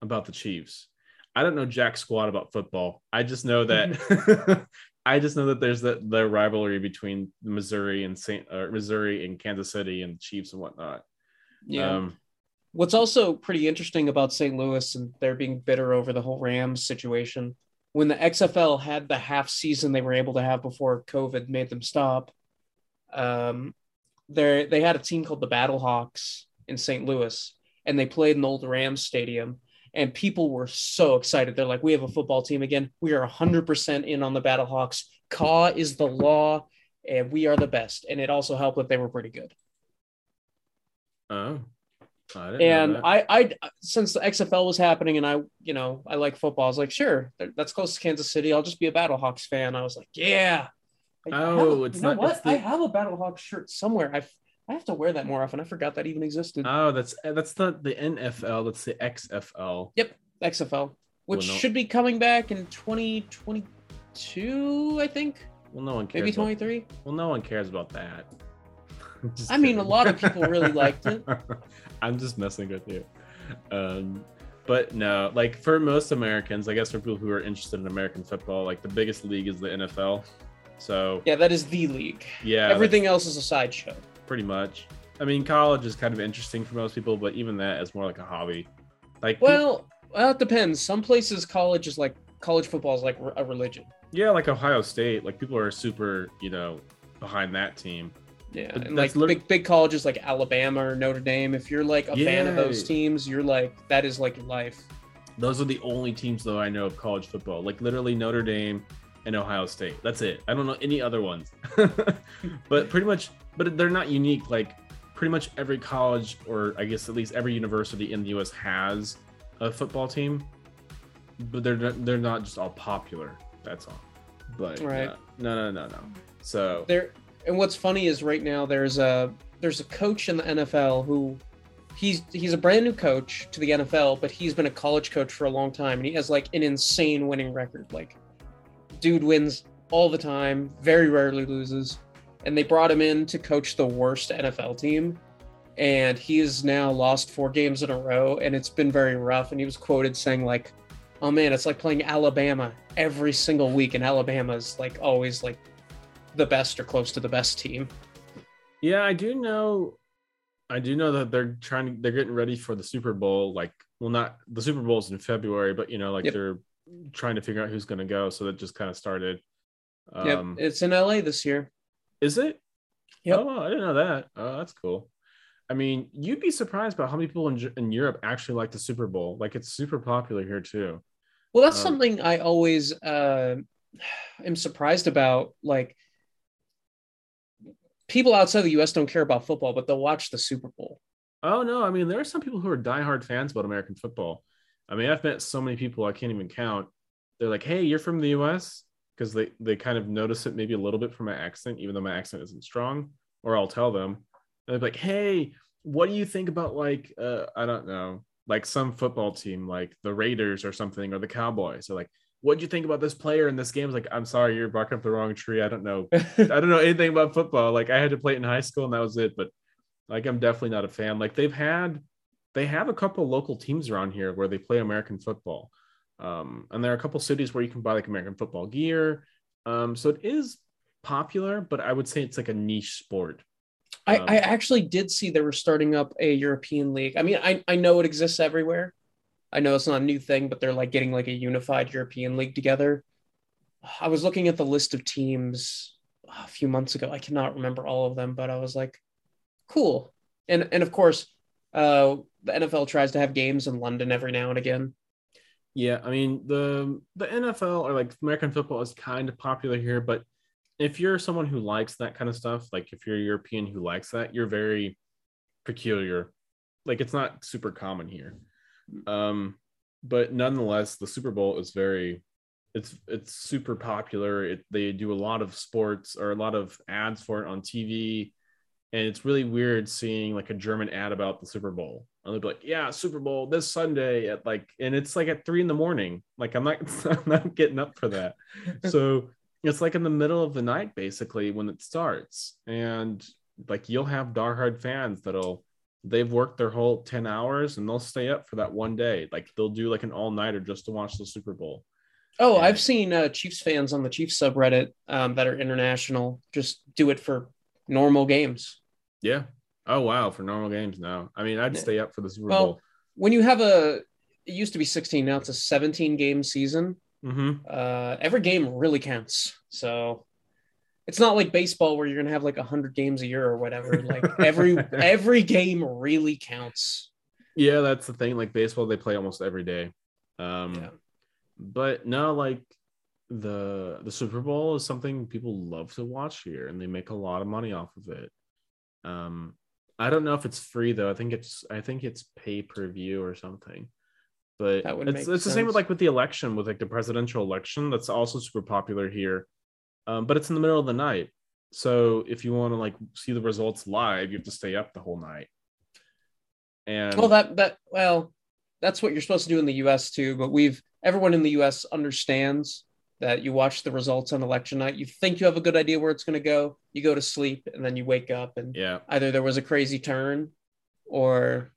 about the Chiefs. I don't know jack squat about football. I just know that I just know that there's the, the rivalry between Missouri and Saint Missouri and Kansas City and the Chiefs and whatnot. Yeah. Um, What's also pretty interesting about St. Louis and they're being bitter over the whole Rams situation. When the XFL had the half season they were able to have before COVID made them stop, um, they they had a team called the Battlehawks in St. Louis, and they played in the old Rams stadium. And people were so excited. They're like, "We have a football team again. We are 100% in on the Battlehawks. Caw is the law, and we are the best." And it also helped that they were pretty good. oh, I and. I, I, since the XFL was happening, and I, you know, I like football. I was like, sure, that's close to Kansas City. I'll just be a Battlehawks fan. I was like, yeah. Oh, it's you know not- what? the- I have a Battlehawks shirt somewhere. I, I have to wear that more often. I forgot that even existed. oh, that's eh, that's not the NFL. That's the XFL. Yep, XFL, which Well, no- should be coming back in 2022, I think, Well, no one cares. maybe about- 23. well, no one cares about that. I mean, a lot of people really liked it. I'm just messing with you. Um, but no, like for most Americans, I guess for people who are interested in American football, like the biggest league is the NFL. So Yeah, that is the league. yeah, Everything else is a sideshow. pretty much. I mean, college is kind of interesting for most people, but even that is more like a hobby. Like, Well, Well, it depends. Some places college is like college football is like a religion. Yeah, like Ohio State, like people are super, you know, behind that team. Yeah, and like lit- big big colleges like Alabama or Notre Dame. If you're like a fan of those teams, you're like that is like your life. Those are the only teams though I know of college football. Like literally Notre Dame and Ohio State. That's it. I don't know any other ones. but pretty much but they're not unique. Like pretty much every college or I guess at least every university in the US has a football team. But they're not, they're not just all popular. That's all. But Right. uh, no no no no. So There and what's funny is right now there's a there's a coach in the NFL who he's he's a brand new coach to the NFL, but he's been a college coach for a long time and he has like an insane winning record. Like dude wins all the time, very rarely loses. And they brought him in to coach the worst NFL team. And he has now lost four games in a row and it's been very rough. And he was quoted saying like, Oh man, it's like playing Alabama every single week, and Alabama's like always like the best or close to the best team. Yeah, I do know. I do know that they're trying to. They're getting ready for the Super Bowl. Like, well, not the Super Bowl's in February, but you know, like Yep. they're trying to figure out who's going to go. So that just kind of started. Um, yep, it's in LA this year. Is it? Yep. Oh, I didn't know that. Oh, that's cool. I mean, you'd be surprised about how many people in, in Europe actually like the Super Bowl. Like, it's super popular here too. Well, that's Um, something I always uh, am surprised about. Like, people outside the U.S. don't care about football, but they'll watch the Super Bowl. Oh no, I mean there are some people who are diehard fans about American football. I mean, I've met so many people I can't even count. They're like, "Hey, you're from the U.S." because they they kind of notice it maybe a little bit from my accent, even though my accent isn't strong. Or I'll tell them, and they're like, "Hey, what do you think about like uh, I don't know, like some football team, like the Raiders or something, or the Cowboys?" Or like, "What do you think about this player in this game?" It's like, "I'm sorry, you're barking up the wrong tree. I don't know I don't know anything about football. Like I had to play it in high school and that was it. But like I'm definitely not a fan. Like they've had they have a couple local teams around here where they play American football. Um, and there are a couple cities where you can buy like American football gear. Um, so it is popular, but I would say it's like a niche sport. I, Um, I actually did see they were starting up a European league. I mean, I, I know it exists everywhere. I know it's not a new thing, but they're like getting like a unified European league together. I was looking at the list of teams a few months ago. I cannot remember all of them, but I was like, cool. And and of course, uh, the NFL tries to have games in London every now and again. Yeah, I mean the the NFL or like American football is kind of popular here, but if you're someone who likes that kind of stuff, like if you're a European who likes that, you're very peculiar. Like it's not super common here. Um, but nonetheless, the Super Bowl is very it's it's super popular. It, they do a lot of sports or a lot of ads for it on TV. And it's really weird seeing like a German ad about the Super Bowl. And they'll be like, yeah, Super Bowl this Sunday at like, and it's like at three in the morning. Like I'm not, I'm not getting up for that. so it's like in the middle of the night, basically, when it starts. And like you'll have diehard fans that'll, they've worked their whole 10 hours and they'll stay up for that one day. Like they'll do like an all nighter just to watch the Super Bowl. Oh, Yeah. I've seen uh, Chiefs fans on the Chiefs subreddit um, that are international just do it for normal games. Yeah. Oh, wow. For normal games now. I mean, I'd stay up for the Super Well, Bowl. when you have a it used to be 16 now it's a 17 game season hmm uh every game really counts so it's not like baseball where you're gonna have like 100 games a year or whatever like every every game really counts Yeah, that's the thing. Like baseball, they play almost every day. Um, Yeah. but no, like the the Super Bowl is something people love to watch here, and they make a lot of money off of it. Um, I don't know if it's free though. I think it's I think it's pay per view or something. But it's it's the same with like with the election, with like the presidential election. That's also super popular here. Um, but it's in the middle of the night. So if you want to like see the results live, you have to stay up the whole night. And well that that well that's what you're supposed to do in the us too but we've everyone in the us understands that you watch the results on election night you think you have a good idea where it's going to go you go to sleep and then you wake up and yeah, either there was a crazy turn or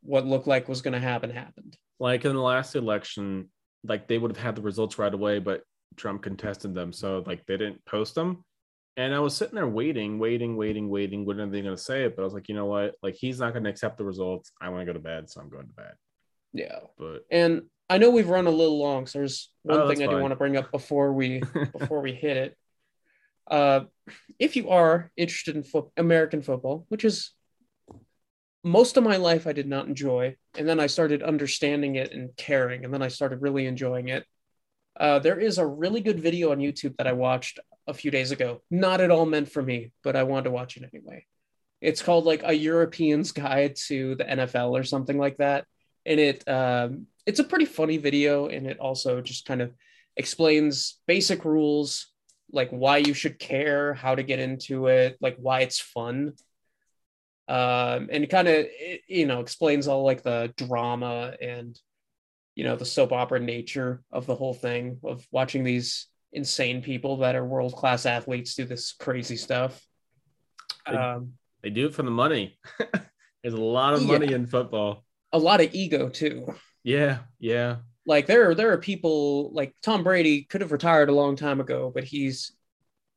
what looked like was going to happen happened. like in the last election, like they would have had the results right away, but Trump contested them, so like they didn't post them. And I was sitting there waiting, waiting, waiting, waiting. When are they going to say it? But I was like, you know what? Like he's not going to accept the results. I want to go to bed, so I'm going to bed. Yeah. But And I know we've run a little long, so there's one Oh, thing I do want to bring up before we before we hit it. Uh, if you are interested in fo- American football, which is most of my life I did not enjoy, and then I started understanding it and caring, and then I started really enjoying it. Uh, there is a really good video on YouTube that I watched a few days ago. Not at all meant for me, but I wanted to watch it anyway. It's called like a European's Guide to the NFL or something like that, and it um, it's a pretty funny video, and it also just kind of explains basic rules like why you should care, how to get into it, like why it's fun. Um, and kind of you know explains all like the drama and you know the soap opera nature of the whole thing of watching these insane people that are world class athletes do this crazy stuff. They- Um, they do it for the money. There's a lot of money in football. a lot of ego too. Yeah, yeah. like there are there are people like Tom Brady could have retired a long time ago, but he's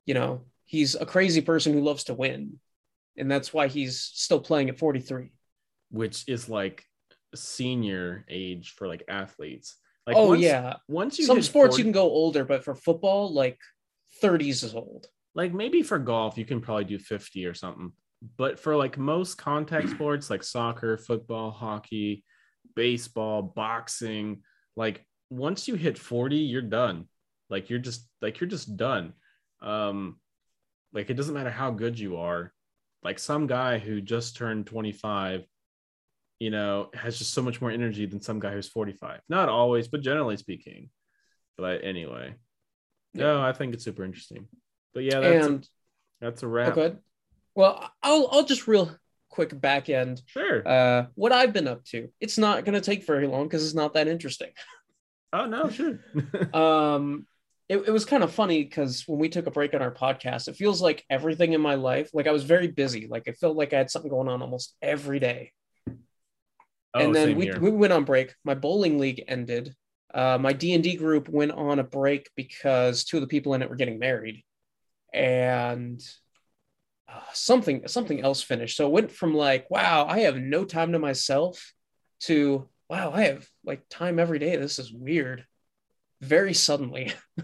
you know, he's a crazy person who loves to win. And that's why he's still playing at 43. Which is like senior age for like athletes. Like oh once, yeah. Once you Some sports 40 you can go older, but for football, like 30s is old. like maybe for golf you can probably do 50 or something but for like most contact sports like soccer football hockey baseball boxing like once you hit 40 you're done like you're just like you're just done um like it doesn't matter how good you are like some guy who just turned 25 you know has just so much more energy than some guy who's 45 not always but generally speaking but anyway no i think it's super interesting but yeah that's and that's a oh, wrap. good. Well, I'll I'll just real quick back end Sure. uh what I've been up to. It's not gonna take very long because it's not that interesting. oh no, sure. um it, it was kind of funny because when we took a break on our podcast it feels like everything in my life like i was very busy like it felt like i had something going on almost every day oh, and then we, here. we went on break. My bowling league ended. Uh, my d&d group went on a break because two of the people in it were getting married. And uh, something something else finished. So it went from like wow i have no time to myself to wow i have like time every day. This is weird. Very suddenly.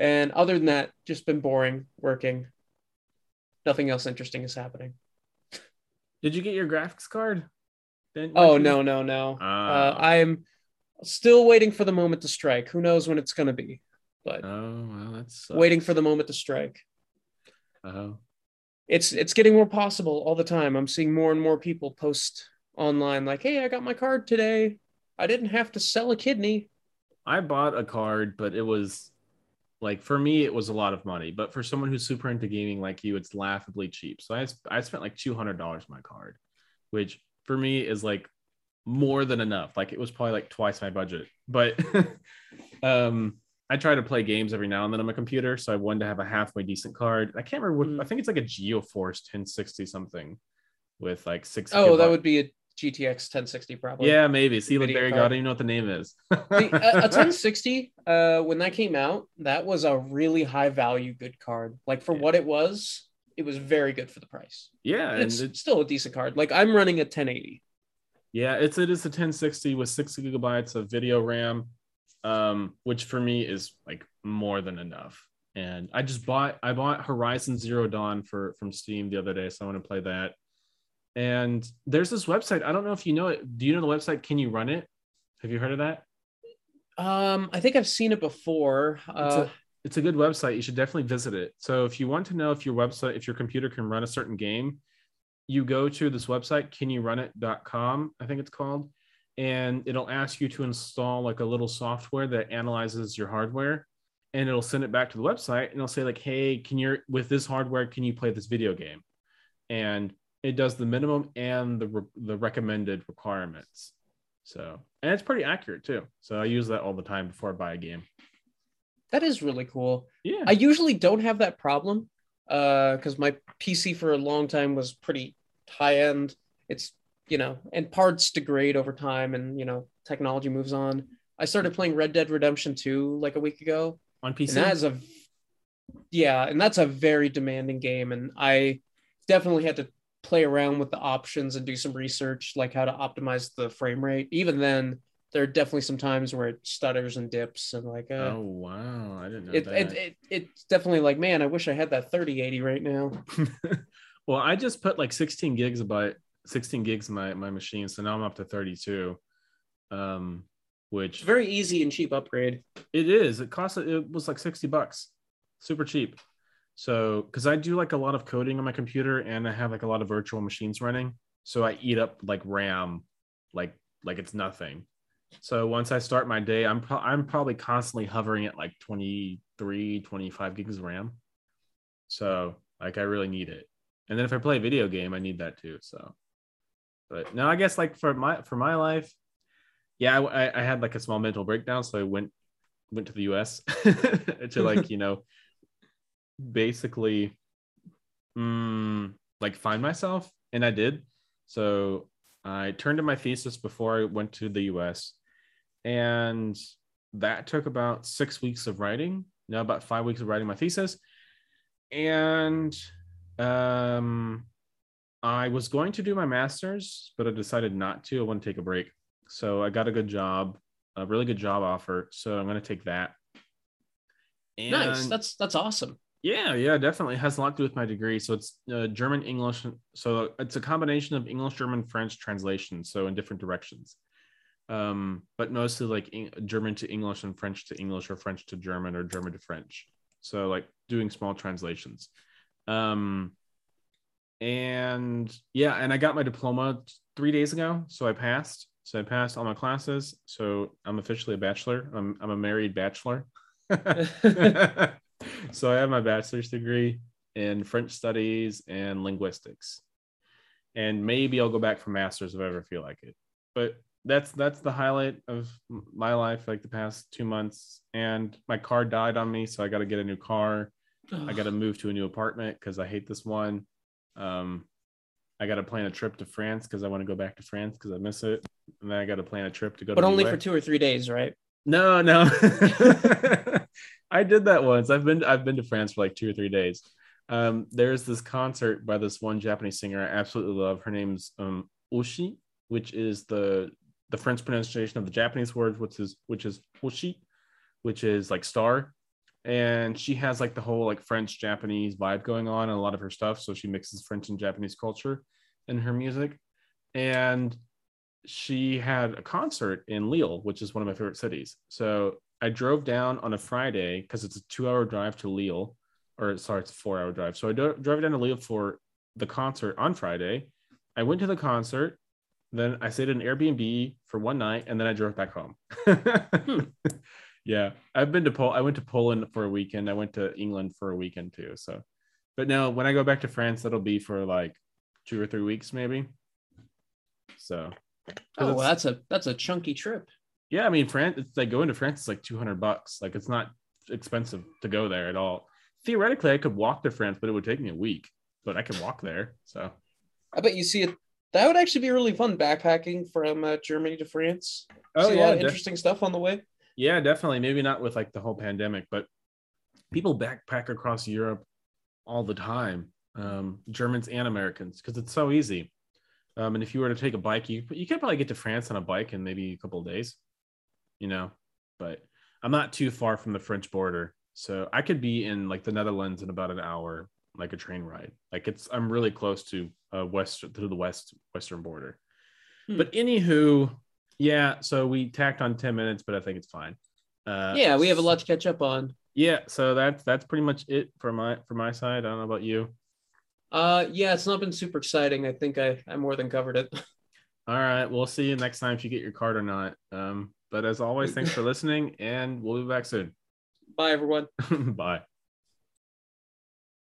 And other than that just been boring working. Nothing else interesting is happening. Did you get your graphics card? Didn't- oh you- no no no Ah. uh, i'm still waiting for the moment to strike who knows when it's going to be but Oh well, that's waiting for the moment to strike Oh, it's it's getting more possible all the time. I'm seeing more and more people post online like, "Hey, I got my card today. I didn't have to sell a kidney." I bought a card, but it was like for me, it was a lot of money. But for someone who's super into gaming like you, it's laughably cheap. So I I spent like two hundred dollars on my card, which for me is like more than enough. Like it was probably like twice my budget. But um I try to play games every now and then on my computer, so I wanted to have a halfway decent card. I can't remember what Mm. I think it's like a GeoForce 1060 something with like six. Oh, that would be a GTX 1060 probably. yeah, maybe. See, like there you go. I don't even know what the name is. The, a, a 1060 uh when that came out, that was a really high value good card. Like for Yeah. what it was, it was very good for the price. yeah, And and it's it's still a decent card. Like I'm running a 1080. Yeah, it's it is a 1060 with six gigabytes of video RAM, um, which for me is like more than enough. And I just bought I bought Horizon Zero Dawn for from Steam the other day, so I want to play that. And there's this website. I don't know if you know it. Do you know the website? Can you run it? Have you heard of that? Um, I think I've seen it before. Uh, it's a good website. You should definitely visit it. So if you want to know if your website, if your computer can run a certain game, you go to this website, canyourunit.com, I think it's called, and it'll ask you to install like a little software that analyzes your hardware and it'll send it back to the website and it'll say like, hey, can you with this hardware, can you play this video game? And it does the minimum and the re- the recommended requirements. So, and it's pretty accurate too. So I use that all the time before I buy a game. That is really cool. Yeah. I usually don't have that problem uh, because my PC for a long time was pretty high end. It's you know, and parts degrade over time, and you know, technology moves on. I started playing Red Dead Redemption 2 like a week ago, on PC. and that is a yeah, and that's a very demanding game, and I definitely had to play around with the options and do some research, like how to optimize the frame rate. Even then, there are definitely some times where it stutters and dips and like uh, oh wow, I didn't know it, that. it, it it's definitely like man, I wish I had that 3080 right now. well, I just put like 16 gigs about 16 gigs in my my machine, so now I'm up to 32. Um, which very easy and cheap upgrade. it is. It cost it was like 60 bucks, super cheap. So because I do like a lot of coding on my computer and I have like a lot of virtual machines running, so I eat up like RAM, like like it's nothing. So once I start my day, I'm pro- I'm probably constantly hovering at like 23, 25 gigs of RAM. So like I really need it. And then if I play a video game, I need that too. So, but no, I guess like for my for my life, yeah, I, I- had like a small mental breakdown, so I went went to the U.S. to like you know basically mm, like find myself, and I did. So I turned in my thesis before I went to the U.S. and that took about six weeks of writing. Now about five weeks of writing my thesis, and um, I was going to do my master's, but I decided not to. I want to take a break. So I got a good job, a really good job offer. So I'm going to take that. And nice. That's that's awesome. yeah, yeah, definitely it has a lot to do with my degree. So it's uh, German, English. So it's a combination of English, German, French translation. So in different directions, um, but mostly like Eng- German to English and French to English or French to German or German to French. So like doing small translations. Um, and yeah, and I got my diploma three days ago, so I passed. So I passed all my classes. So I'm officially a bachelor. I'm I'm a married bachelor. so I have my bachelor's degree in French studies and linguistics. And maybe I'll go back for masters if I ever feel like it. But that's that's the highlight of my life like the past 2 months and my car died on me so I got to get a new car. I got to move to a new apartment cuz I hate this one. Um I got to plan a trip to France cuz I want to go back to France cuz I miss it. And then I got to plan a trip to go but to only for two or three days, right? No, no. I did that once. I've been I've been to France for like two or three days. Um, there's this concert by this one Japanese singer I absolutely love. Her name's um Oshi, which is the the French pronunciation of the Japanese word, which is which is Oshi, which is like star. And she has like the whole like French Japanese vibe going on in a lot of her stuff. So she mixes French and Japanese culture in her music. And she had a concert in Lille, which is one of my favorite cities. So I drove down on a Friday because it's a two hour drive to Lille, or sorry, it's a four hour drive. So I do- drove down to Lille for the concert on Friday. I went to the concert, then I stayed in an Airbnb for one night, and then I drove back home. Hmm. Yeah, I've been to Pol. I went to Poland for a weekend. I went to England for a weekend too. So, but now when I go back to France, that'll be for like two or three weeks maybe. So. Oh, well, that's a that's a chunky trip. yeah, I mean, France. It's like going to France is like two hundred bucks. Like it's not expensive to go there at all. Theoretically, I could walk to France, but it would take me a week. But I could walk there. So I bet you see it. That would actually be really fun backpacking from uh, Germany to France. Oh, see a yeah, lot of def- interesting stuff on the way. yeah, definitely. Maybe not with like the whole pandemic, but people backpack across Europe all the time. Um, Germans and Americans because it's so easy. Um, and if you were to take a bike, you you could probably get to France on a bike in maybe a couple of days. You know, but I'm not too far from the French border, so I could be in like the Netherlands in about an hour, like a train ride. Like it's I'm really close to uh west to the west western border. Hmm. But anywho, yeah. So we tacked on ten minutes, but I think it's fine. Uh, yeah, we have a lot to catch up on. Yeah, so that's that's pretty much it for my for my side. I don't know about you. Uh, yeah, it's not been super exciting. I think I I more than covered it. All right, we'll see you next time if you get your card or not. Um, but as always, thanks for listening, and we'll be back soon. Bye, everyone. Bye.